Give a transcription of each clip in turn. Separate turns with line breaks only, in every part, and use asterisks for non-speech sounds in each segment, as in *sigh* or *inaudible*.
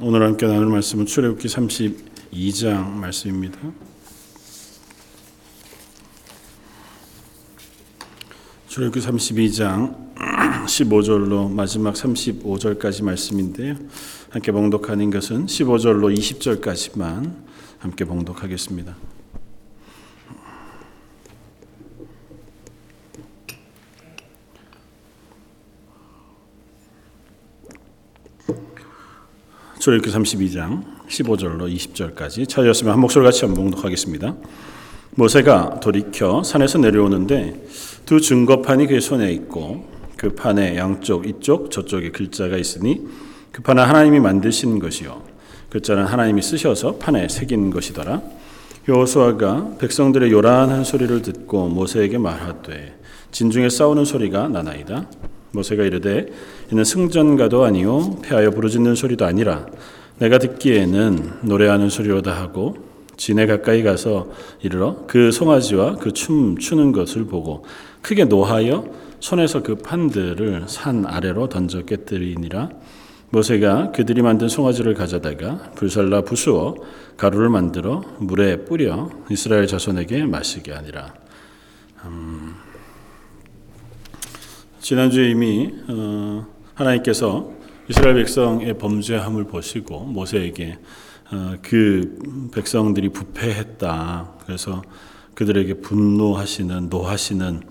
오늘 함께 나눌 말씀은 출애굽기 32장 말씀입니다. 출애굽기 32장 15절로 마지막 35절까지 말씀인데요. 함께 봉독하는 것은 15절로 20절까지만 함께 봉독하겠습니다. 출애굽기 32장 15절로 20절까지 찾으셨으면 한 목소리 같이 한번 봉독하겠습니다. 모세가 돌이켜 산에서 내려오는데 두 증거판이 그의 손에 있고 그 판에 양쪽 이쪽 저쪽에 글자가 있으니 그 판은 하나님이 만드신 것이요 글자는 하나님이 쓰셔서 판에 새긴 것이더라. 여호수아가 백성들의 요란한 소리를 듣고 모세에게 말하되 진중에 싸우는 소리가 나나이다. 모세가 이르되 이는 승전가도 아니요 패하여 부르짖는 소리도 아니라 내가 듣기에는 노래하는 소리로다 하고 진에 가까이 가서 이르러 그 송아지와 그 춤 추는 것을 보고 크게 노하여 손에서 그 판들을 산 아래로 던져 깨뜨리니라. 모세가 그들이 만든 송아지를 가져다가 불살라 부수어 가루를 만들어 물에 뿌려 이스라엘 자손에게 마시게 하니라. 음, 지난주에 이미 어, 하나님께서 이스라엘 백성의 범죄함을 보시고 모세에게 어, 그 백성들이 부패했다. 그래서 그들에게 분노하시는 노하시는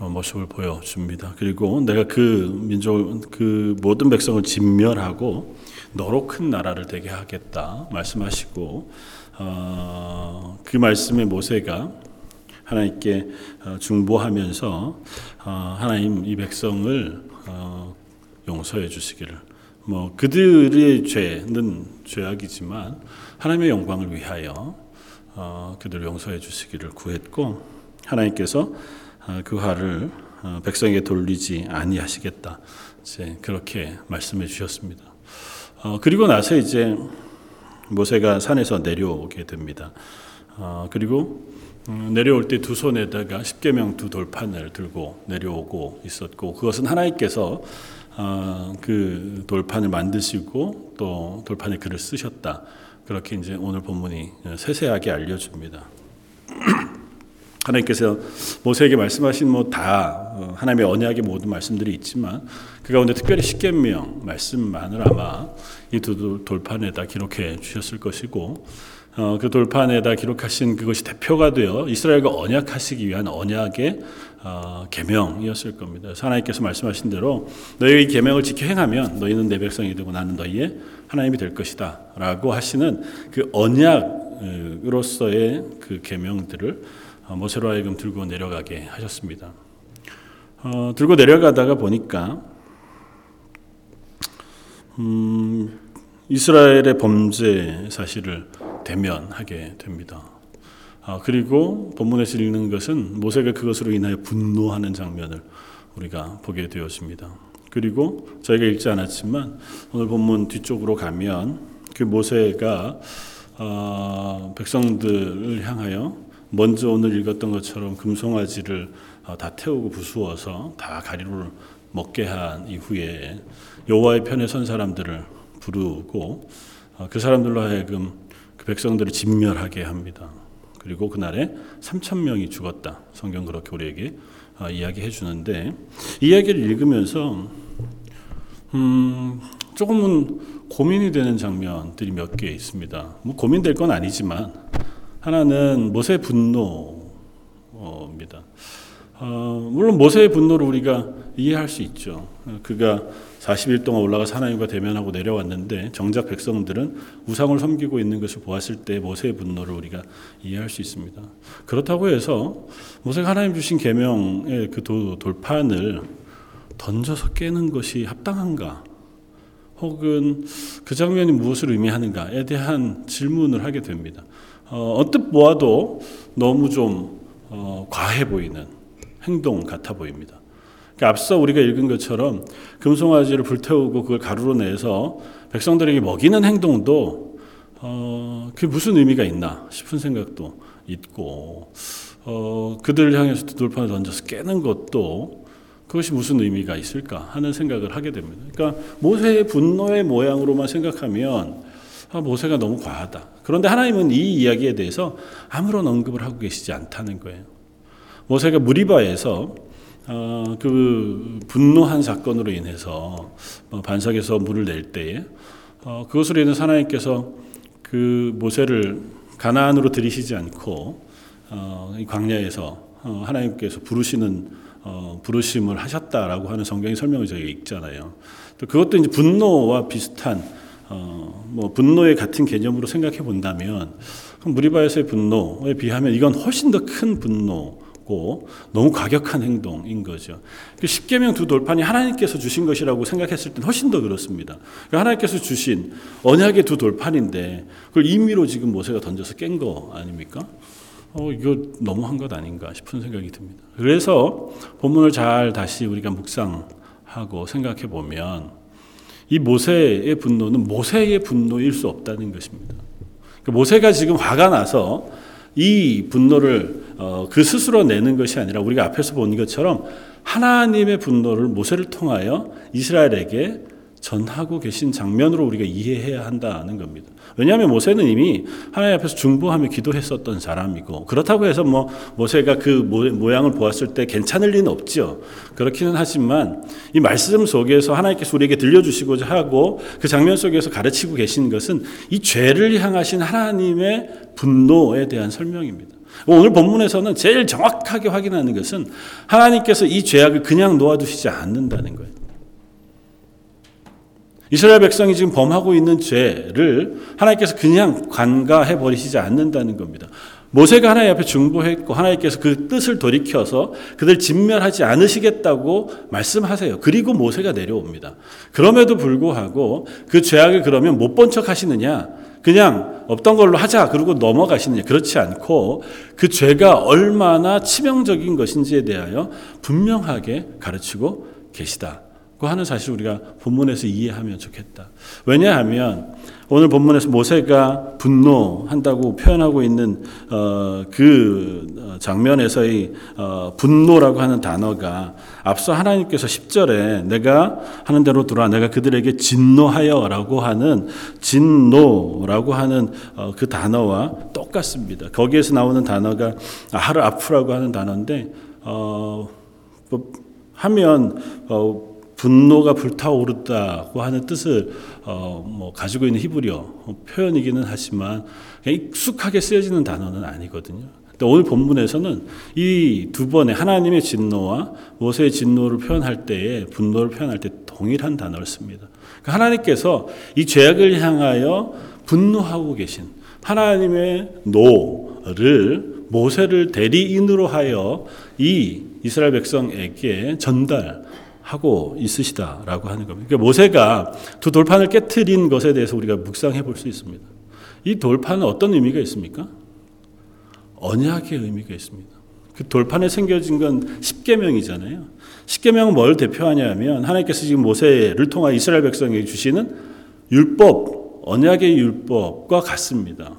어, 모습을 보여줍니다. 그리고 내가 그 민족 그 모든 백성을 진멸하고 너로 큰 나라를 되게 하겠다 말씀하시고 어, 그 말씀에 모세가 하나님께 어, 중보하면서 어, 하나님 이 백성을 어, 용서해 주시기를 뭐 그들의 죄는 죄악이지만 하나님의 영광을 위하여 그들을 용서해 주시기를 구했고 하나님께서 그 화를 백성에게 돌리지 아니하시겠다 이제 그렇게 말씀해 주셨습니다. 그리고 나서 이제 모세가 산에서 내려오게 됩니다. 그리고 음, 내려올 때 두 손에다가 십계명 두 돌판을 들고 내려오고 있었고 그것은 하나님께서 어, 그 돌판을 만드시고 또 돌판에 글을 쓰셨다. 그렇게 이제 오늘 본문이 세세하게 알려줍니다. *clears throat* 하나님께서 모세에게 말씀하신 뭐다 어, 하나님의 언약의 모든 말씀들이 있지만 그 가운데 특별히 십계명 말씀만을 아마 이 두 돌판에다 기록해 주셨을 것이고 어, 그 돌판에다 기록하신 그것이 대표가 되어 이스라엘과 언약하시기 위한 언약의 어, 계명이었을 겁니다. 하나님께서 말씀하신 대로 너희의 이 계명을 지켜 행하면 너희는 내 백성이 되고 나는 너희의 하나님이 될 것이다라고 하시는 그 언약으로서의 그 계명들을 어, 모세로 하여금 들고 내려가게 하셨습니다. 어, 들고 내려가다가 보니까 음, 이스라엘의 범죄 사실을 대면하게 됩니다. 아, 그리고 본문에서 읽는 것은 모세가 그것으로 인하여 분노하는 장면을 우리가 보게 되었습니다. 그리고 저희가 읽지 않았지만 오늘 본문 뒤쪽으로 가면 그 모세가 어, 백성들을 향하여 먼저 오늘 읽었던 것처럼 금송아지를 어, 다 태우고 부수어서 다 가리로를 먹게 한 이후에 여호와의 편에 선 사람들을 부르고 어, 그 사람들로 하여금 백성들을 진멸하게 합니다. 그리고 그날에 3천 명이 죽었다. 성경 그렇게 우리에게 어, 이야기해 주는데 이야기를 읽으면서 음, 조금은 고민이 되는 장면들이 몇 개 있습니다. 뭐 고민될 건 아니지만 하나는 모세 분노입니다. 어, 물론 모세의 분노를 우리가 이해할 수 있죠. 그가 40일 동안 올라가서 하나님과 대면하고 내려왔는데 정작 백성들은 우상을 섬기고 있는 것을 보았을 때 모세의 분노를 우리가 이해할 수 있습니다. 그렇다고 해서 모세가 하나님 주신 계명의 그 돌판을 던져서 깨는 것이 합당한가? 혹은 그 장면이 무엇을 의미하는가에 대한 질문을 하게 됩니다. 어, 언뜻 보아도 너무 좀 어, 과해 보이는 행동 같아 보입니다. 그러니까 앞서 우리가 읽은 것처럼 금송아지를 불태우고 그걸 가루로 내서 백성들에게 먹이는 행동도 어, 그게 무슨 의미가 있나 싶은 생각도 있고 어, 그들을 향해서 두돌판을 던져서 깨는 것도 그것이 무슨 의미가 있을까 하는 생각을 하게 됩니다. 그러니까 모세의 분노의 모양으로만 생각하면 아, 모세가 너무 과하다. 그런데 하나님은 이 이야기에 대해서 아무런 언급을 하고 계시지 않다는 거예요. 모세가 무리바에서 어, 그 분노한 사건으로 인해서 어, 반석에서 물을 낼 때에 어, 그것으로 인해서 하나님께서 그 모세를 가나안으로 들이시지 않고 어, 이 광야에서 어, 하나님께서 부르시는 어, 부르심을 하셨다라고 하는 성경의 설명을 저희가 읽잖아요. 또 그것도 이제 분노와 비슷한 어, 뭐 분노의 같은 개념으로 생각해 본다면 무리바에서의 분노에 비하면 이건 훨씬 더 큰 분노 고 너무 과격한 행동인 거죠. 그 십계명 두 돌판이 하나님께서 주신 것이라고 생각했을 땐 훨씬 더 그렇습니다. 그러니까 하나님께서 주신 언약의 두 돌판인데 그걸 임의로 지금 모세가 던져서 깬 거 아닙니까? 어, 이거 너무한 것 아닌가 싶은 생각이 듭니다. 그래서 본문을 잘 다시 우리가 묵상하고 생각해 보면 이 모세의 분노는 모세의 분노일 수 없다는 것입니다. 그러니까 모세가 지금 화가 나서 이 분노를 어, 그 스스로 내는 것이 아니라 우리가 앞에서 본 것처럼 하나님의 분노를 모세를 통하여 이스라엘에게 전하고 계신 장면으로 우리가 이해해야 한다는 겁니다. 왜냐하면 모세는 이미 하나님 앞에서 중보하며 기도했었던 사람이고 그렇다고 해서 뭐 모세가 그 모양을 보았을 때 괜찮을 리는 없죠. 그렇기는 하지만 이 말씀 속에서 하나님께서 우리에게 들려주시고자 하고 그 장면 속에서 가르치고 계신 것은 이 죄를 향하신 하나님의 분노에 대한 설명입니다. 오늘 본문에서는 제일 정확하게 확인하는 것은 하나님께서 이 죄악을 그냥 놓아두시지 않는다는 거예요. 이스라엘 백성이 지금 범하고 있는 죄를 하나님께서 그냥 관가해 버리시지 않는다는 겁니다. 모세가 하나님 앞에 중보했고 하나님께서 그 뜻을 돌이켜서 그들 진멸하지 않으시겠다고 말씀하세요. 그리고 모세가 내려옵니다. 그럼에도 불구하고 그 죄악을 그러면 못 본 척 하시느냐? 그냥 없던 걸로 하자 그러고 넘어가시느냐? 그렇지 않고 그 죄가 얼마나 치명적인 것인지에 대하여 분명하게 가르치고 계시다. 그 하는 사실 우리가 본문에서 이해하면 좋겠다. 왜냐하면 오늘 본문에서 모세가 분노한다고 표현하고 있는 어, 그 장면에서의 어, 분노라고 하는 단어가 앞서 하나님께서 10절에 내가 하는 대로 들어와 내가 그들에게 진노하여라고 하는 진노라고 하는 어, 그 단어와 똑같습니다. 거기에서 나오는 단어가 하르 아프라고 하는 단어인데 어, 뭐 하면 어, 분노가 불타오르다고 하는 뜻을 어, 뭐 가지고 있는 히브리어 표현이기는 하지만 익숙하게 쓰여지는 단어는 아니거든요. 오늘 본문에서는 이 두 번의 하나님의 진노와 모세의 진노를 표현할 때에 분노를 표현할 때 동일한 단어를 씁니다. 그러니까 하나님께서 이 죄악을 향하여 분노하고 계신 하나님의 노를 모세를 대리인으로 하여 이 이스라엘 백성에게 전달 하고 있으시다라고 하는 겁니다. 그러니까 모세가 두 돌판을 깨뜨린 것에 대해서 우리가 묵상해 볼 수 있습니다. 이 돌판은 어떤 의미가 있습니까? 언약의 의미가 있습니다. 그 돌판에 새겨진 건 십계명이잖아요. 십계명은 뭘 대표하냐면 하나님께서 지금 모세를 통하 이스라엘 백성에게 주시는 율법, 언약의 율법과 같습니다.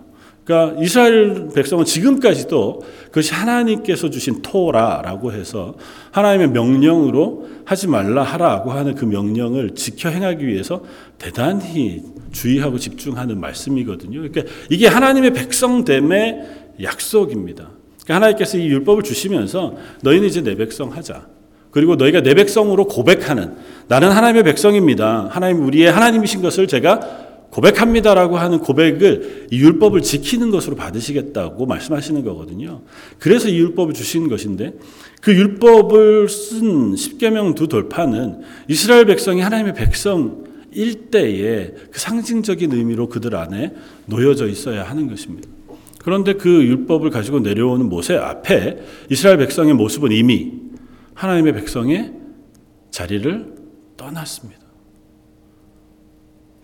그러니까 이스라엘 백성은 지금까지도 그것이 하나님께서 주신 토라라고 해서 하나님의 명령으로 하지 말라 하라고 하는 그 명령을 지켜 행하기 위해서 대단히 주의하고 집중하는 말씀이거든요. 그러니까 이게 하나님의 백성됨의 약속입니다. 그러니까 하나님께서 이 율법을 주시면서 너희는 이제 내 백성 하자. 그리고 너희가 내 백성으로 고백하는 나는 하나님의 백성입니다. 하나님 우리의 하나님이신 것을 제가 고백합니다라고 하는 고백을 이 율법을 지키는 것으로 받으시겠다고 말씀하시는 거거든요. 그래서 이 율법을 주신 것인데 그 율법을 쓴 십계명 두 돌파는 이스라엘 백성이 하나님의 백성 일대의 그 상징적인 의미로 그들 안에 놓여져 있어야 하는 것입니다. 그런데 그 율법을 가지고 내려오는 모세 앞에 이스라엘 백성의 모습은 이미 하나님의 백성의 자리를 떠났습니다.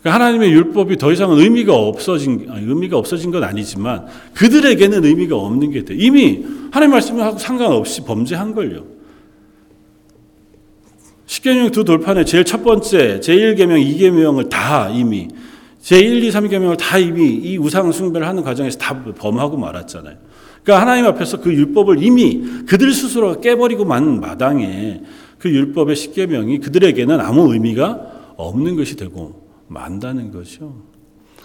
그러니까 하나님의 율법이 더 이상은 의미가 없어진 의미가 없어진 건 아니지만 그들에게는 의미가 없는 게 돼. 이미 하나님 말씀하고 상관없이 범죄한 걸요. 십계명 두 돌판에 제일 첫 번째 제1계명, 2계명을 다 이미 제1, 2, 3계명을 다 이미 이 우상 숭배를 하는 과정에서 다 범하고 말았잖아요. 그러니까 하나님 앞에서 그 율법을 이미 그들 스스로가 깨버리고 만 마당에 그 율법의 십계명이 그들에게는 아무 의미가 없는 것이 되고 만다는 거죠.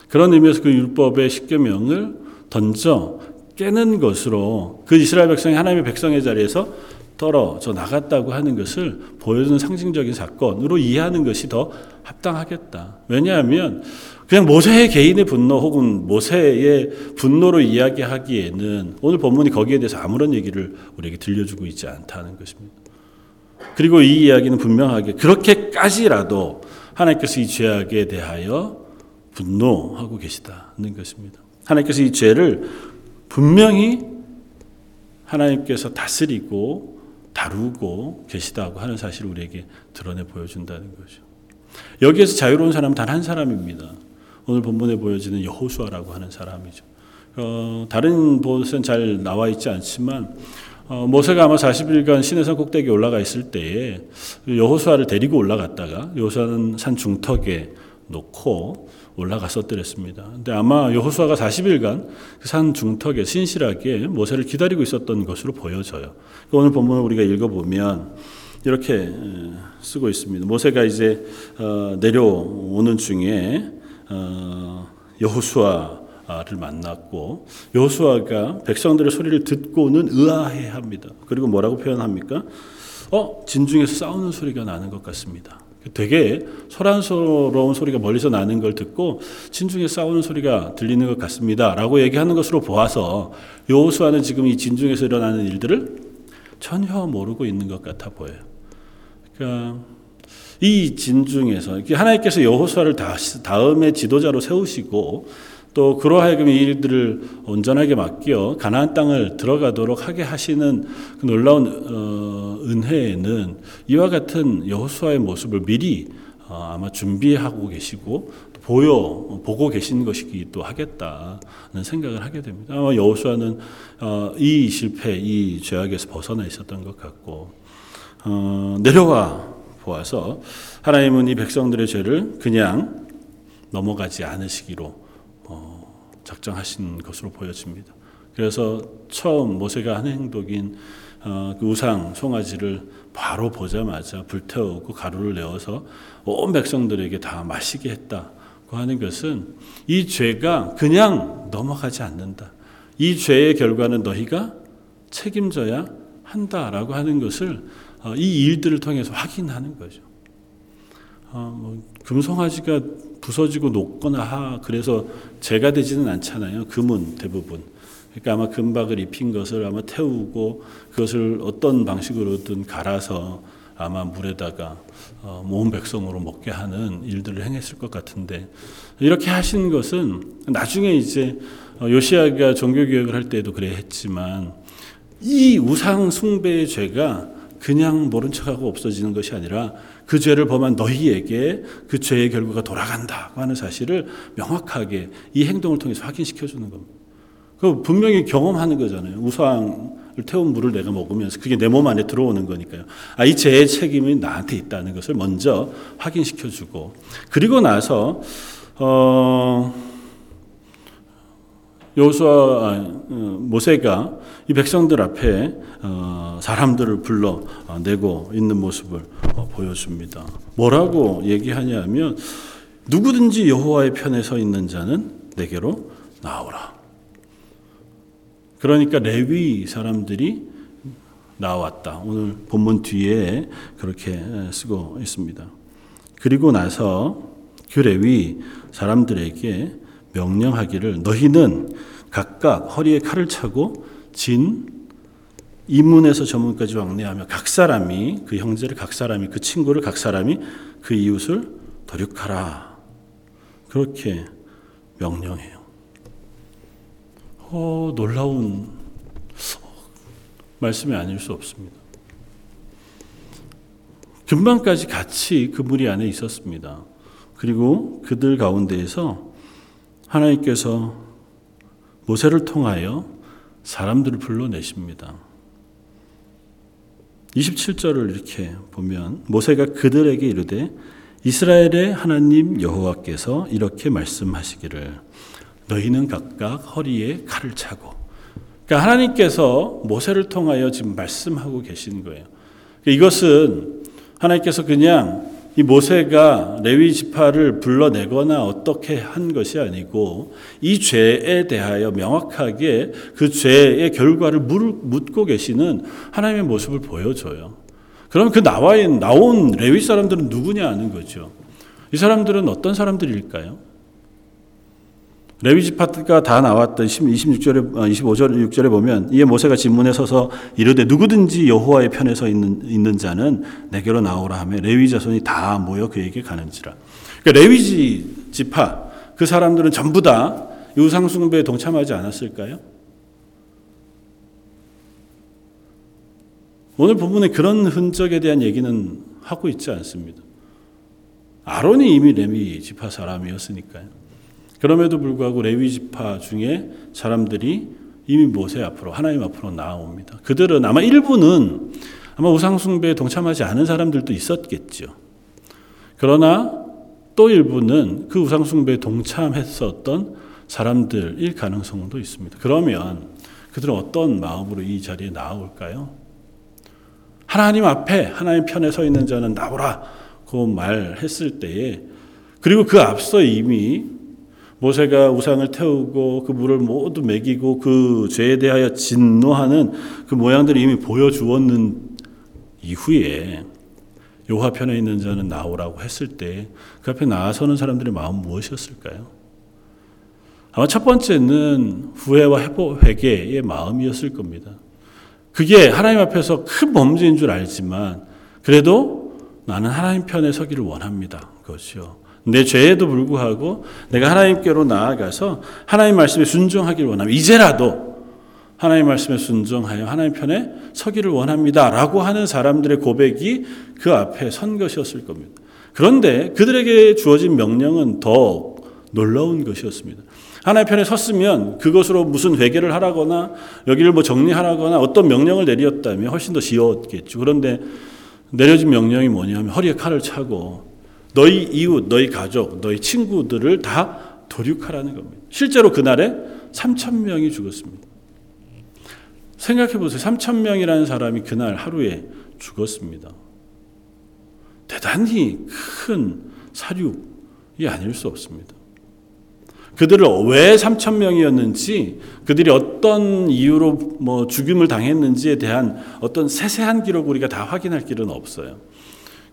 그런 의미에서 그 율법의 십계명을 던져 깨는 것으로 그 이스라엘 백성이 하나님의 백성의 자리에서 떨어져 나갔다고 하는 것을 보여주는 상징적인 사건으로 이해하는 것이 더 합당하겠다. 왜냐하면 그냥 모세의 개인의 분노 혹은 모세의 분노로 이야기하기에는 오늘 본문이 거기에 대해서 아무런 얘기를 우리에게 들려주고 있지 않다는 것입니다. 그리고 이 이야기는 분명하게 그렇게까지라도 하나님께서 이 죄악에 대하여 분노하고 계시다는 것입니다. 하나님께서 이 죄를 분명히 하나님께서 다스리고 다루고 계시다고 하는 사실을 우리에게 드러내 보여준다는 거죠. 여기에서 자유로운 사람은 단 한 사람입니다. 오늘 본문에 보여지는 여호수아라고 하는 사람이죠. 어, 다른 곳은 잘 나와 있지 않지만 어, 모세가 아마 40일간 시내산 꼭대기에 올라가 있을 때에 여호수아를 데리고 올라갔다가 여호수아는 산 중턱에 놓고 올라갔었더랬습니다. 근데 아마 여호수아가 40일간 그산 중턱에 신실하게 모세를 기다리고 있었던 것으로 보여져요. 오늘 본문을 우리가 읽어보면 이렇게 쓰고 있습니다. 모세가 이제 어, 내려오는 중에 어, 여호수아 를 만났고 여호수아가 백성들의 소리를 듣고는 의아해 합니다. 그리고 뭐라고 표현합니까? 어 진중에서 싸우는 소리가 나는 것 같습니다. 되게 소란스러운 소리가 멀리서 나는 걸 듣고 진중에 싸우는 소리가 들리는 것 같습니다 라고 얘기하는 것으로 보아서 여호수아는 지금 이 진중에서 일어나는 일들을 전혀 모르고 있는 것 같아 보여요. 그러니까 이 진중에서 하나님께서 여호수아를 다음에 지도자로 세우시고 또 그러하여금 이 일들을 온전하게 맡겨 가나안 땅을 들어가도록 하게 하시는 그 놀라운 어, 은혜에는 이와 같은 여호수아의 모습을 미리 어, 아마 준비하고 계시고 보여 보고 계신 것이기도 하겠다는 생각을 하게 됩니다. 아마 여호수아는 어, 이 실패, 이 죄악에서 벗어나 있었던 것 같고 내려와 보아서 하나님은 이 백성들의 죄를 그냥 넘어가지 않으시기로 어, 작정하신 것으로 보여집니다. 그래서 처음 모세가 한 행동인 어, 그 우상 송아지를 바로 보자마자 불태우고 가루를 내어서 온 백성들에게 다 마시게 했다고 하는 것은 이 죄가 그냥 넘어가지 않는다. 이 죄의 결과는 너희가 책임져야 한다라고 하는 것을 어, 이 일들을 통해서 확인하는 거죠. 어, 뭐 금송아지가 부서지고 녹거나 하 그래서 죄가 되지는 않잖아요. 금은 대부분. 그러니까 아마 금박을 입힌 것을 아마 태우고 그것을 어떤 방식으로든 갈아서 아마 물에다가 어, 모은 백성으로 먹게 하는 일들을 행했을 것 같은데 이렇게 하신 것은 나중에 이제 요시아가 종교 개혁을 할 때도 그래 했지만 이 우상 숭배의 죄가 그냥 모른 척하고 없어지는 것이 아니라 그 죄를 범한 너희에게 그 죄의 결과가 돌아간다고 하는 사실을 명확하게 이 행동을 통해서 확인시켜 주는 겁니다. 그 분명히 경험하는 거잖아요. 우상을 태운 물을 내가 먹으면서 그게 내 몸 안에 들어오는 거니까요. 아, 이 죄의 책임이 나한테 있다는 것을 먼저 확인시켜 주고 그리고 나서 어 여호수아 아, 어, 모세가 이 백성들 앞에 어, 사람들을 불러 어, 내고 있는 모습을 보여줍니다. 뭐라고 얘기하냐면 누구든지 여호와의 편에 서 있는 자는 내게로 나오라. 그러니까 레위 사람들이 나왔다. 오늘 본문 뒤에 그렇게 쓰고 있습니다. 그리고 나서 그 레위 사람들에게 명령하기를 너희는 각각 허리에 칼을 차고 진 이문에서 저문까지 왕래하며 각 사람이 그 형제를 각 사람이 그 친구를 각 사람이 그 이웃을 도륙하라 그렇게 명령해요. 어, 놀라운 말씀이 아닐 수 없습니다. 금방까지 같이 그 무리 안에 있었습니다. 그리고 그들 가운데에서 하나님께서 모세를 통하여 사람들을 불러내십니다. 27절을 이렇게 보면 모세가 그들에게 이르되 이스라엘의 하나님 여호와께서 이렇게 말씀하시기를 너희는 각각 허리에 칼을 차고 그러니까 하나님께서 모세를 통하여 지금 말씀하고 계시는 거예요. 이것은 하나님께서 그냥 이 모세가 레위 지파를 불러내거나 어떻게 한 것이 아니고 이 죄에 대하여 명확하게 그 죄의 결과를 묻고 계시는 하나님의 모습을 보여줘요. 그럼 그 나와 나온 레위 사람들은 누구냐 하는 거죠. 이 사람들은 어떤 사람들일까요? 레위지파가 다 나왔던 26절에 25절 6절에 보면 이에 모세가 진문에 서서 이르되 누구든지 여호와의 편에 서 있는 있는 자는 내게로 나오라 하며 레위 자손이 다 모여 그에게 가는지라. 그러니까 레위 지파 그 사람들은 전부 다 우상 숭배에 동참하지 않았을까요? 오늘 본문에 그런 흔적에 대한 얘기는 하고 있지 않습니다. 아론이 이미 레위 지파 사람이었으니까요. 그럼에도 불구하고 레위 지파 중에 사람들이 이미 모세 앞으로 하나님 앞으로 나옵니다. 그들은 아마 일부는 아마 우상 숭배에 동참하지 않은 사람들도 있었겠죠. 그러나 또 일부는 그 우상 숭배에 동참했었던 사람들일 가능성도 있습니다. 그러면 그들은 어떤 마음으로 이 자리에 나올까요? 하나님 앞에 하나님 편에 서 있는 자는 나오라고 말했을 때에 그리고 그 앞서 이미 모세가 우상을 태우고 그 물을 모두 먹이고 그 죄에 대하여 진노하는 그 모양들을 이미 보여주었는 이후에 요하 편에 있는 자는 나오라고 했을 때 그 앞에 나서는 사람들의 마음 무엇이었을까요? 아마 첫 번째는 후회와 회개의 마음이었을 겁니다. 그게 하나님 앞에서 큰 범죄인 줄 알지만 그래도 나는 하나님 편에 서기를 원합니다. 그것이요. 내 죄에도 불구하고 내가 하나님께로 나아가서 하나님 말씀에 순종하기를 원합니다. 이제라도 하나님 말씀에 순종하여 하나님 편에 서기를 원합니다. 라고 하는 사람들의 고백이 그 앞에 선 것이었을 겁니다. 그런데 그들에게 주어진 명령은 더 놀라운 것이었습니다. 하나님 편에 섰으면 그것으로 무슨 회개를 하라거나 여기를 뭐 정리하라거나 어떤 명령을 내렸다면 훨씬 더 쉬웠겠죠. 그런데 내려진 명령이 뭐냐면 허리에 칼을 차고 너희 이웃, 너희 가족, 너희 친구들을 다 도륙하라는 겁니다. 실제로 그날에 3천 명이 죽었습니다. 생각해 보세요. 3천 명이라는 사람이 그날 하루에 죽었습니다. 대단히 큰 사륙이 아닐 수 없습니다. 그들을 왜 3천 명이었는지, 그들이 어떤 이유로 뭐 죽임을 당했는지에 대한 어떤 세세한 기록 우리가 다 확인할 길은 없어요.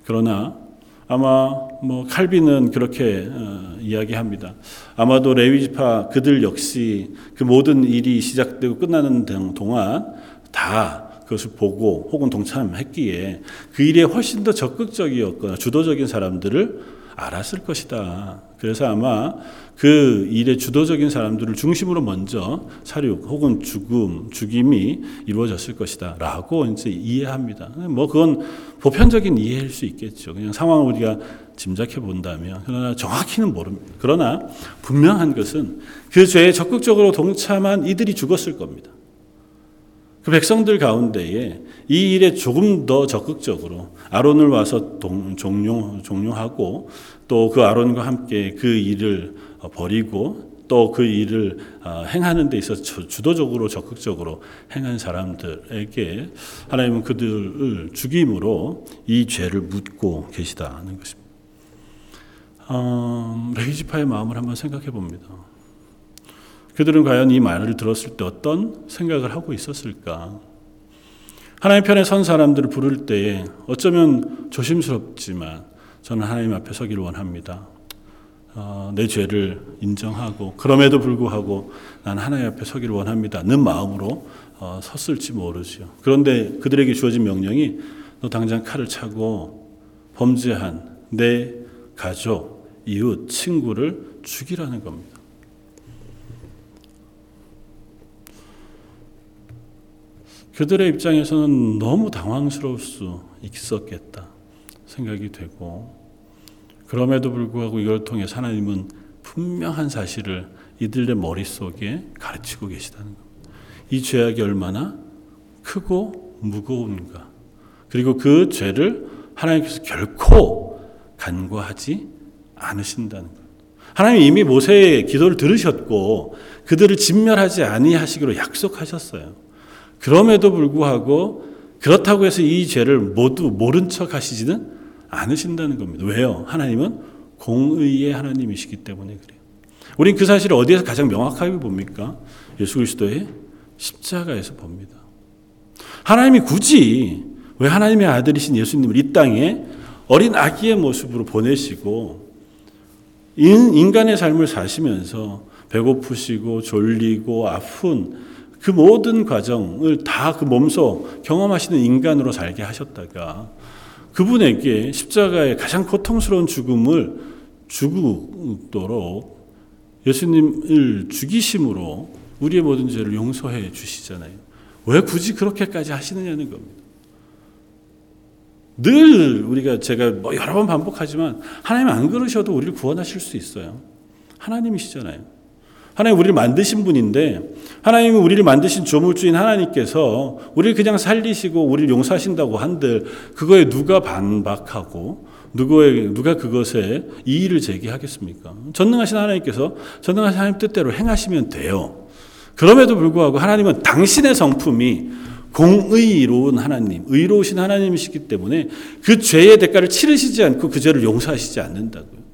그러나 아마 뭐 칼빈은 그렇게 어, 이야기합니다. 아마도 레위 지파 그들 역시 그 모든 일이 시작되고 끝나는 동안 다 그것을 보고 혹은 동참했기에 그 일에 훨씬 더 적극적이었거나 주도적인 사람들을 알았을 것이다. 그래서 아마 그 일의 주도적인 사람들을 중심으로 먼저 사륙 혹은 죽음, 죽임이 이루어졌을 것이다. 라고 이제 이해합니다. 뭐 그건 보편적인 이해일 수 있겠죠. 그냥 상황을 우리가 짐작해 본다면. 그러나 정확히는 모릅니다. 그러나 분명한 것은 그 죄에 적극적으로 동참한 이들이 죽었을 겁니다. 그 백성들 가운데에 이 일에 조금 더 적극적으로 아론을 와서 동, 종용, 종용하고 또 그 아론과 함께 그 일을 버리고 또 그 일을 어, 행하는 데 있어서 주도적으로 적극적으로 행한 사람들에게 하나님은 그들을 죽임으로 이 죄를 묻고 계시다는 것입니다. 어, 레이지파의 마음을 한번 생각해 봅니다. 그들은 과연 이 말을 들었을 때 어떤 생각을 하고 있었을까? 하나님 편에 선 사람들을 부를 때에 어쩌면 조심스럽지만 저는 하나님 앞에 서기를 원합니다. 어, 내 죄를 인정하고 그럼에도 불구하고 난 하나님 앞에 서기를 원합니다는 마음으로 어, 섰을지 모르죠. 그런데 그들에게 주어진 명령이 너 당장 칼을 차고 범죄한 내 가족, 이웃, 친구를 죽이라는 겁니다. 그들의 입장에서는 너무 당황스러울 수 있었겠다 생각이 되고 그럼에도 불구하고 이걸 통해 하나님은 분명한 사실을 이들의 머릿속에 가르치고 계시다는 겁니다. 이 죄악이 얼마나 크고 무거운가. 그리고 그 죄를 하나님께서 결코 간과하지 않으신다는 것. 하나님 이미 모세의 기도를 들으셨고 그들을 진멸하지 아니하시기로 약속하셨어요. 그럼에도 불구하고 그렇다고 해서 이 죄를 모두 모른 척 하시지는 않으신다는 겁니다. 왜요? 하나님은 공의의 하나님이시기 때문에 그래요. 우린 그 사실을 어디에서 가장 명확하게 봅니까? 예수 그리스도의 십자가에서 봅니다. 하나님이 굳이 왜 하나님의 아들이신 예수님을 이 땅에 어린 아기의 모습으로 보내시고 인간의 삶을 사시면서 배고프시고 졸리고 아픈 그 모든 과정을 다 그 몸소 경험하시는 인간으로 살게 하셨다가 그분에게 십자가의 가장 고통스러운 죽음을 죽도록 예수님을 죽이심으로 우리의 모든 죄를 용서해 주시잖아요. 왜 굳이 그렇게까지 하시느냐는 겁니다. 늘 우리가 제가 뭐 여러 번 반복하지만 하나님 안 그러셔도 우리를 구원하실 수 있어요. 하나님이시잖아요. 하나님 우리를 만드신 분인데 하나님은 우리를 만드신 조물주인 하나님께서 우리를 그냥 살리시고 우리를 용서하신다고 한들 그거에 누가 반박하고 누구의 누가 그것에 이의를 제기하겠습니까? 전능하신 하나님께서 전능하신 하나님 뜻대로 행하시면 돼요. 그럼에도 불구하고 하나님은 당신의 성품이 공의로운 하나님, 의로우신 하나님이시기 때문에 그 죄의 대가를 치르시지 않고 그 죄를 용서하시지 않는다고요.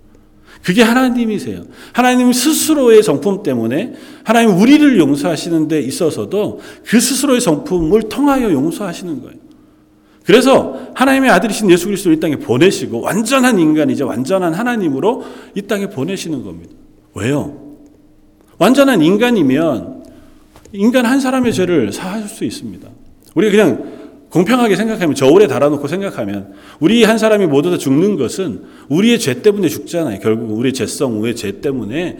그게 하나님이세요. 하나님 스스로의 성품 때문에 하나님 우리를 용서하시는 데 있어서도 그 스스로의 성품을 통하여 용서하시는 거예요. 그래서 하나님의 아들이신 예수 그리스도를 이 땅에 보내시고 완전한 인간이자 완전한 하나님으로 이 땅에 보내시는 겁니다. 왜요? 완전한 인간이면 인간 한 사람의 죄를 사할 수 있습니다. 우리가 그냥 공평하게 생각하면 저울에 달아놓고 생각하면 우리 한 사람이 모두 다 죽는 것은 우리의 죄 때문에 죽잖아요. 결국 우리의 죄성, 우리의 죄 때문에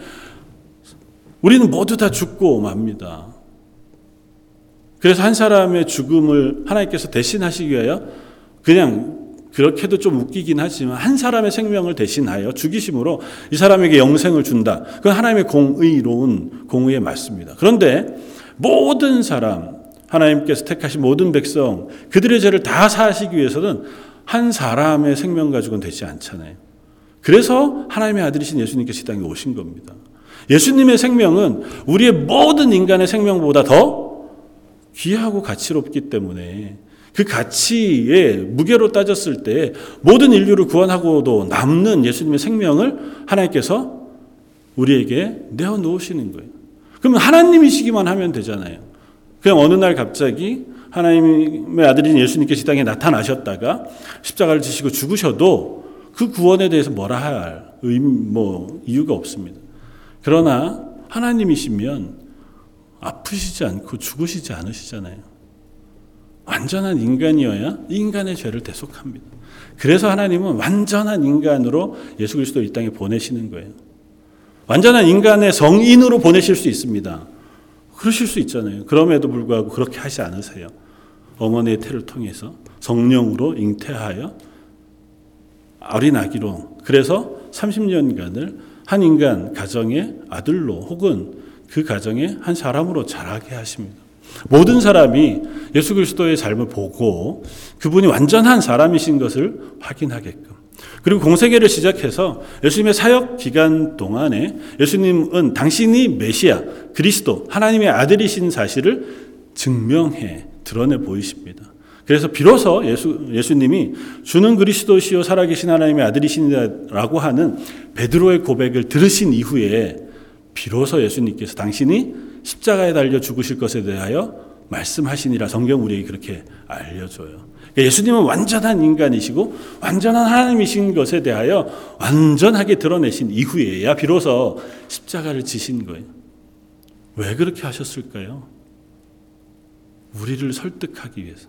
우리는 모두 다 죽고 맙니다. 그래서 한 사람의 죽음을 하나님께서 대신하시기 위하여 그냥 그렇게도 좀 웃기긴 하지만 한 사람의 생명을 대신하여 죽이심으로 이 사람에게 영생을 준다. 그건 하나님의 공의로운 공의에 맞습니다. 그런데 모든 사람 하나님께서 택하신 모든 백성 그들의 죄를 다 사하시기 위해서는 한 사람의 생명 가지고는 되지 않잖아요. 그래서 하나님의 아들이신 예수님께서 이 땅에 오신 겁니다. 예수님의 생명은 우리의 모든 인간의 생명보다 더 귀하고 가치롭기 때문에 그 가치의 무게로 따졌을 때 모든 인류를 구원하고도 남는 예수님의 생명을 하나님께서 우리에게 내어 놓으시는 거예요. 그러면 하나님이시기만 하면 되잖아요. 그냥 어느 날 갑자기 하나님의 아들인 예수님께서 이 땅에 나타나셨다가 십자가를 지시고 죽으셔도 그 구원에 대해서 뭐라 할 의미, 뭐 이유가 없습니다. 그러나 하나님이시면 아프시지 않고 죽으시지 않으시잖아요. 완전한 인간이어야 인간의 죄를 대속합니다. 그래서 하나님은 완전한 인간으로 예수 그리스도 이 땅에 보내시는 거예요. 완전한 인간의 성인으로 보내실 수 있습니다. 그러실 수 있잖아요. 그럼에도 불구하고 그렇게 하지 않으세요. 어머니의 태를 통해서 성령으로 잉태하여 어린 아기로 그래서 30년간을 한 인간 가정의 아들로 혹은 그 가정의 한 사람으로 자라게 하십니다. 모든 사람이 예수 그리스도의 삶을 보고 그분이 완전한 사람이신 것을 확인하게끔 그리고 공세계를 시작해서 예수님의 사역 기간 동안에 예수님은 당신이 메시아, 그리스도, 하나님의 아들이신 사실을 증명해 드러내 보이십니다. 그래서 비로소 예수, 예수님이 주는 그리스도시요 살아계신 하나님의 아들이시라고 하는 베드로의 고백을 들으신 이후에 비로소 예수님께서 당신이 십자가에 달려 죽으실 것에 대하여 말씀하시니라 성경 우리에게 그렇게 알려줘요. 예수님은 완전한 인간이시고 완전한 하나님이신 것에 대하여 완전하게 드러내신 이후에야 비로소 십자가를 지신 거예요. 왜 그렇게 하셨을까요? 우리를 설득하기 위해서.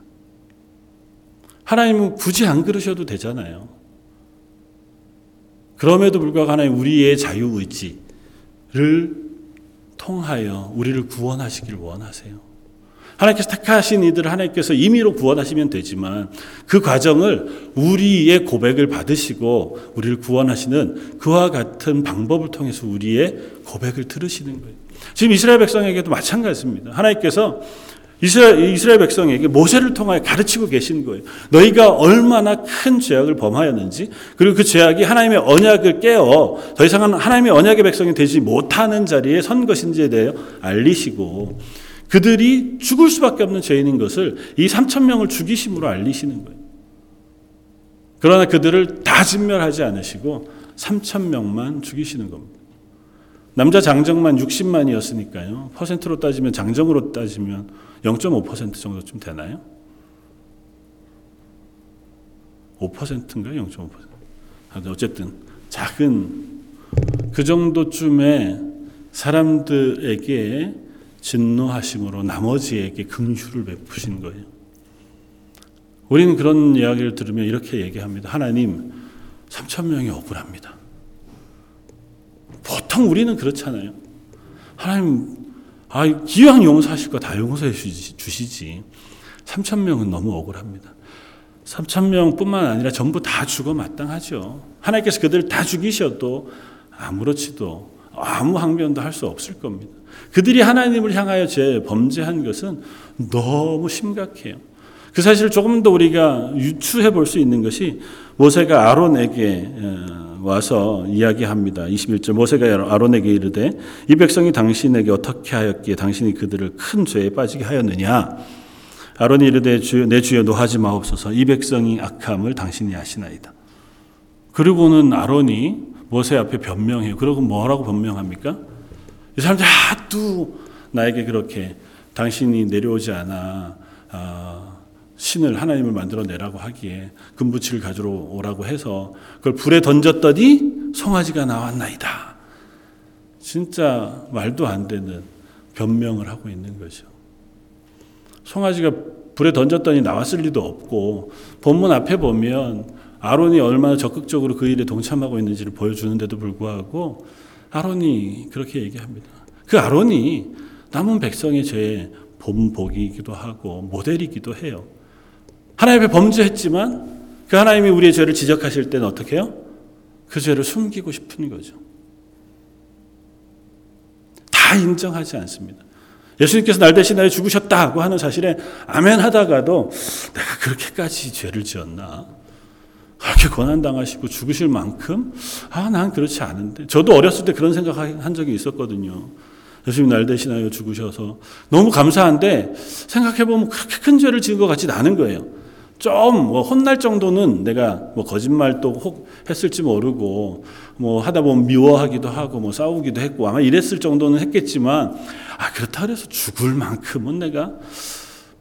하나님은 굳이 안 그러셔도 되잖아요. 그럼에도 불구하고 하나님 우리의 자유의지를 통하여 우리를 구원하시길 원하세요. 하나님께서 택하신 이들을 하나님께서 임의로 구원하시면 되지만 그 과정을 우리의 고백을 받으시고 우리를 구원하시는 그와 같은 방법을 통해서 우리의 고백을 들으시는 거예요. 지금 이스라엘 백성에게도 마찬가지입니다. 하나님께서 이스라엘, 이스라엘 백성에게 모세를 통하여 가르치고 계신 거예요. 너희가 얼마나 큰 죄악을 범하였는지, 그리고 그 죄악이 하나님의 언약을 깨어 더 이상은 하나님의 언약의 백성이 되지 못하는 자리에 선 것인지에 대해 알리시고, 그들이 죽을 수밖에 없는 죄인인 것을 이 3천 명을 죽이심으로 알리시는 거예요. 그러나 그들을 다 진멸하지 않으시고 3천 명만 죽이시는 겁니다. 남자 장정만 60만이었으니까요. 퍼센트로 따지면 장정으로 따지면 0.5% 정도쯤 되나요? 5%인가 0.5%. 어쨌든 작은 그 정도쯤의 사람들에게 진노하심으로 나머지에게 긍휼을 베푸신 거예요. 우리는 그런 이야기를 들으면 이렇게 얘기합니다. 하나님 3천 명이 억울합니다. 보통 우리는 그렇잖아요. 하나님 아, 기왕 용서하실 거 다 용서해 주시지. 3천 명은 너무 억울합니다. 3천 명뿐만 아니라 전부 다 죽어 마땅하죠. 하나님께서 그들을 다 죽이셔도 아무렇지도 아무 항변도 할 수 없을 겁니다. 그들이 하나님을 향하여 제 범죄한 것은 너무 심각해요. 그 사실을 조금 더 우리가 유추해 볼 수 있는 것이 모세가 아론에게 와서 이야기합니다. 21절 모세가 아론에게 이르되 이 백성이 당신에게 어떻게 하였기에 당신이 그들을 큰 죄에 빠지게 하였느냐 아론이 이르되 주여 내 주여 노하지 마옵소서 이 백성이 악함을 당신이 아시나이다. 그리고는 아론이 모세 앞에 변명해요. 그러고 뭐라고 변명합니까? 이 사람들 하도 나에게 그렇게 당신이 내려오지 않아 아, 신을 하나님을 만들어 내라고 하기에 금부치를 가지러 오라고 해서 그걸 불에 던졌더니 송아지가 나왔나이다. 진짜 말도 안 되는 변명을 하고 있는 거죠. 송아지가 불에 던졌더니 나왔을 리도 없고 본문 앞에 보면 아론이 얼마나 적극적으로 그 일에 동참하고 있는지를 보여주는데도 불구하고 아론이 그렇게 얘기합니다. 그 아론이 남은 백성의 죄의 본보기이기도 하고 모델이기도 해요. 하나님 앞에 범죄했지만 그 하나님이 우리의 죄를 지적하실 때는 어떻게 해요? 그 죄를 숨기고 싶은 거죠. 다 인정하지 않습니다. 예수님께서 날 대신하여 죽으셨다고 하는 사실에 아멘 하다가도 내가 그렇게까지 죄를 지었나? 그렇게 고난당하시고 죽으실 만큼? 아, 난 그렇지 않은데. 저도 어렸을 때 그런 생각 한 적이 있었거든요. 예수님 날 대신하여 죽으셔서 너무 감사한데 생각해보면 그렇게 큰 죄를 지은 것 같지 않은 거예요. 좀 뭐 혼날 정도는 내가 뭐 거짓말도 혹 했을지 모르고 뭐 하다 보면 미워하기도 하고 뭐 싸우기도 했고 아마 이랬을 정도는 했겠지만 아 그렇다 그래서 죽을 만큼은 내가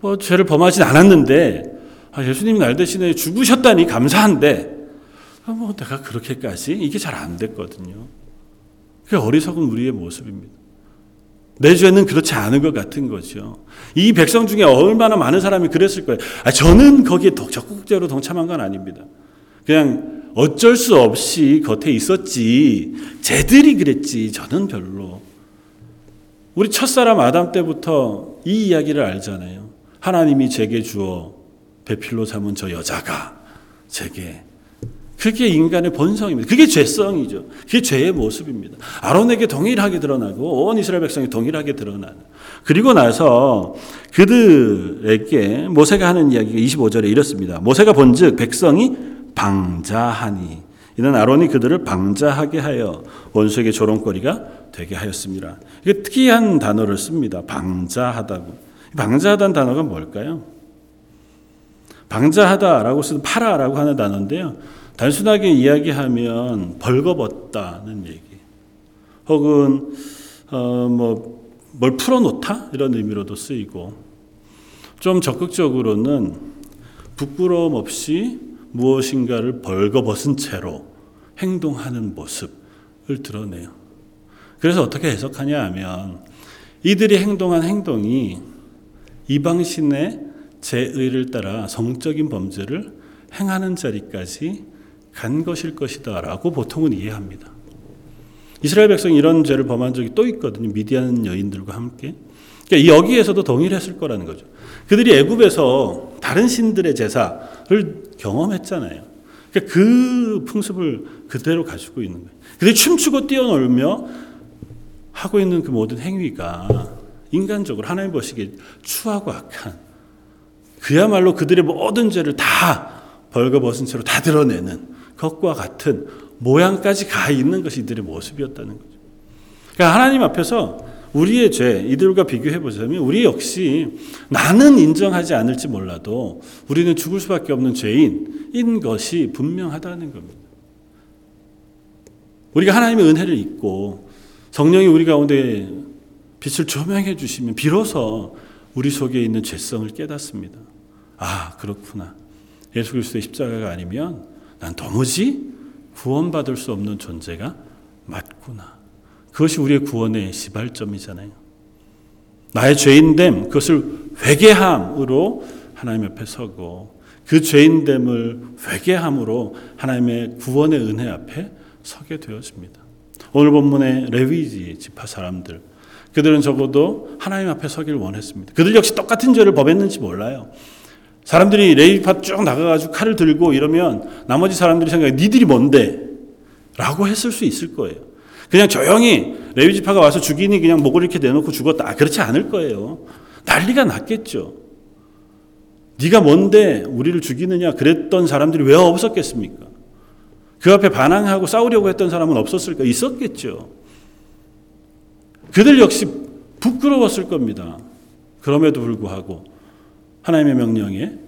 뭐 죄를 범하진 않았는데 아 예수님이 날 대신에 죽으셨다니 감사한데 아, 뭐 내가 그렇게까지 이게 잘 안 됐거든요. 그게 어리석은 우리의 모습입니다. 내 죄는 그렇지 않은 것 같은 거죠. 이 백성 중에 얼마나 많은 사람이 그랬을 거예요. 아, 저는 거기에 적극적으로 동참한 건 아닙니다. 그냥 어쩔 수 없이 겉에 있었지. 쟤들이 그랬지. 저는 별로. 우리 첫사람 아담 때부터 이 이야기를 알잖아요. 하나님이 제게 주어 배필로 삼은 저 여자가 제게 그게 인간의 본성입니다. 그게 죄성이죠. 그게 죄의 모습입니다. 아론에게 동일하게 드러나고 온 이스라엘 백성이 동일하게 드러나는. 그리고 나서 그들에게 모세가 하는 이야기가 25절에 이렇습니다. 모세가 본즉 백성이 방자하니 이는 아론이 그들을 방자하게 하여 원수에게 조롱거리가 되게 하였습니다. 이게 특이한 단어를 씁니다. 방자하다고. 방자하다는 단어가 뭘까요? 방자하다라고 쓰는 파라라고 하는 단어인데요. 단순하게 이야기하면 벌거벗다는 얘기. 혹은 어 뭐 뭘 풀어놓다 이런 의미로도 쓰이고 좀 적극적으로는 부끄러움 없이 무엇인가를 벌거벗은 채로 행동하는 모습을 드러내요. 그래서 어떻게 해석하냐 하면 이들이 행동한 행동이 이방신의 제의를 따라 성적인 범죄를 행하는 자리까지 간 것일 것이다 라고 보통은 이해합니다. 이스라엘 백성이 이런 죄를 범한 적이 또 있거든요. 미디안 여인들과 함께. 그러니까 여기에서도 동일했을 거라는 거죠. 그들이 애굽에서 다른 신들의 제사를 경험했잖아요. 그러니까 그 풍습을 그대로 가지고 있는 거예요. 그들이 춤추고 뛰어놀며 하고 있는 그 모든 행위가 인간적으로 하나님 보시기에 추하고 악한 그야말로 그들의 모든 죄를 다 벌거벗은 채로 다 드러내는 것과 같은 모양까지 가 있는 것이 이들의 모습이었다는 거죠. 그러니까 하나님 앞에서 우리의 죄, 이들과 비교해 보자면 우리 역시 나는 인정하지 않을지 몰라도 우리는 죽을 수밖에 없는 죄인인 것이 분명하다는 겁니다. 우리가 하나님의 은혜를 잊고 성령이 우리 가운데 빛을 조명해 주시면 비로소 우리 속에 있는 죄성을 깨닫습니다. 아, 그렇구나. 예수 그리스도의 십자가가 아니면 난 도무지 구원받을 수 없는 존재가 맞구나. 그것이 우리의 구원의 시발점이잖아요. 나의 죄인됨, 그것을 회개함으로 하나님 옆에 서고 그 죄인됨을 회개함으로 하나님의 구원의 은혜 앞에 서게 되어집니다. 오늘 본문의 레위지 지파 사람들 그들은 적어도 하나님 앞에 서기를 원했습니다. 그들 역시 똑같은 죄를 범했는지 몰라요. 사람들이 레위파 쭉 나가가지고 칼을 들고 이러면 나머지 사람들이 생각해 니들이 뭔데? 라고 했을 수 있을 거예요. 그냥 조용히 레위지파가 와서 죽이니 그냥 목을 이렇게 내놓고 죽었다. 아, 그렇지 않을 거예요. 난리가 났겠죠. 네가 뭔데 우리를 죽이느냐 그랬던 사람들이 왜 없었겠습니까? 그 앞에 반항하고 싸우려고 했던 사람은 없었을까? 있었겠죠. 그들 역시 부끄러웠을 겁니다. 그럼에도 불구하고 하나님의 명령에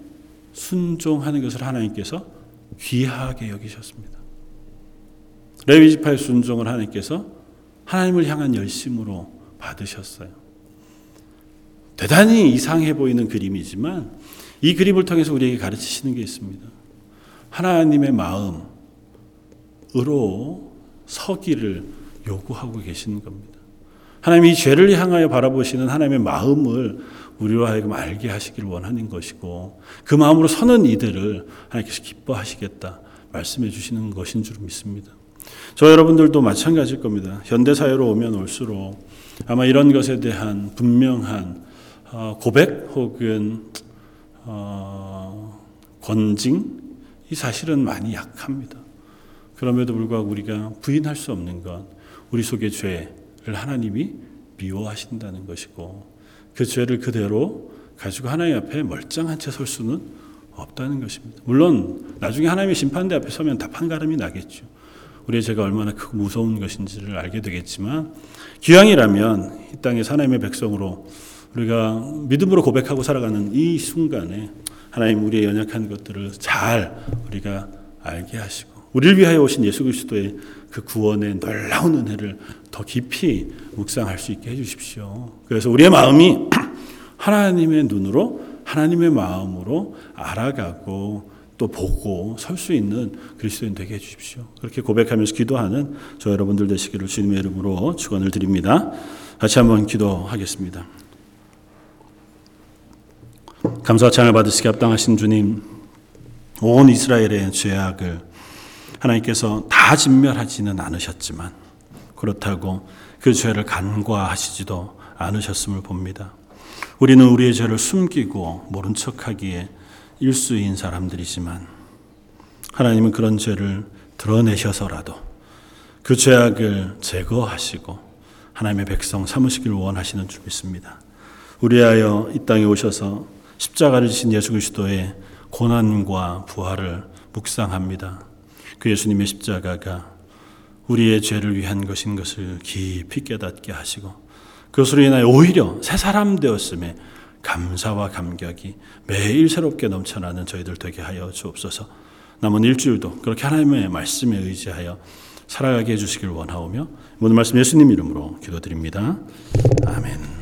순종하는 것을 하나님께서 귀하게 여기셨습니다. 레위 지파의 순종을 하나님께서 하나님을 향한 열심으로 받으셨어요. 대단히 이상해 보이는 그림이지만 이 그림을 통해서 우리에게 가르치시는 게 있습니다. 하나님의 마음으로 서기를 요구하고 계시는 겁니다. 하나님이 이 죄를 향하여 바라보시는 하나님의 마음을 우리로 하여금 알게 하시기를 원하는 것이고 그 마음으로 서는 이들을 하나님께서 기뻐하시겠다 말씀해 주시는 것인 줄 믿습니다. 저 여러분들도 마찬가지일 겁니다. 현대 사회로 오면 올수록 아마 이런 것에 대한 분명한 어, 고백 혹은 어, 권징 이 사실은 많이 약합니다. 그럼에도 불구하고 우리가 부인할 수 없는 건 우리 속의 죄를 하나님이 미워하신다는 것이고 그 죄를 그대로 가지고 하나님 앞에 멀쩡한 채 설 수는 없다는 것입니다. 물론 나중에 하나님의 심판대 앞에 서면 다 판가름이 나겠죠. 우리의 죄가 얼마나 크고 무서운 것인지를 알게 되겠지만 기왕이라면 이 땅의 하나님의 백성으로 우리가 믿음으로 고백하고 살아가는 이 순간에 하나님 우리의 연약한 것들을 잘 우리가 알게 하시고 우리를 위하여 오신 예수 그리스도의 그 구원의 놀라운 은혜를 더 깊이 묵상할 수 있게 해주십시오. 그래서 우리의 마음이 *clears throat* 하나님의 눈으로 하나님의 마음으로 알아가고 또 보고 설 수 있는 그리스도인 되게 해주십시오. 그렇게 고백하면서 기도하는 저 여러분들 되시기를 주님의 이름으로 축원을 드립니다. 같이 한번 기도하겠습니다. 감사와 찬을 받으시기 합당하신 주님, 온 이스라엘의 죄악을 하나님께서 다 진멸하지는 않으셨지만 그렇다고 그 죄를 간과하시지도 않으셨음을 봅니다. 우리는 우리의 죄를 숨기고 모른 척하기에 일수인 사람들이지만 하나님은 그런 죄를 드러내셔서라도 그 죄악을 제거하시고 하나님의 백성 삼으시길 원하시는 줄 믿습니다. 우리하여 이 땅에 오셔서 십자가를 지신 예수 그리스도의 고난과 부활을 묵상합니다. 그 예수님의 십자가가 우리의 죄를 위한 것인 것을 깊이 깨닫게 하시고 그것으로 인하여 오히려 새 사람 되었음에 감사와 감격이 매일 새롭게 넘쳐나는 저희들 되게 하여 주옵소서. 남은 일주일도 그렇게 하나님의 말씀에 의지하여 살아가게 해주시길 원하오며 모든 말씀 예수님 이름으로 기도드립니다. 아멘.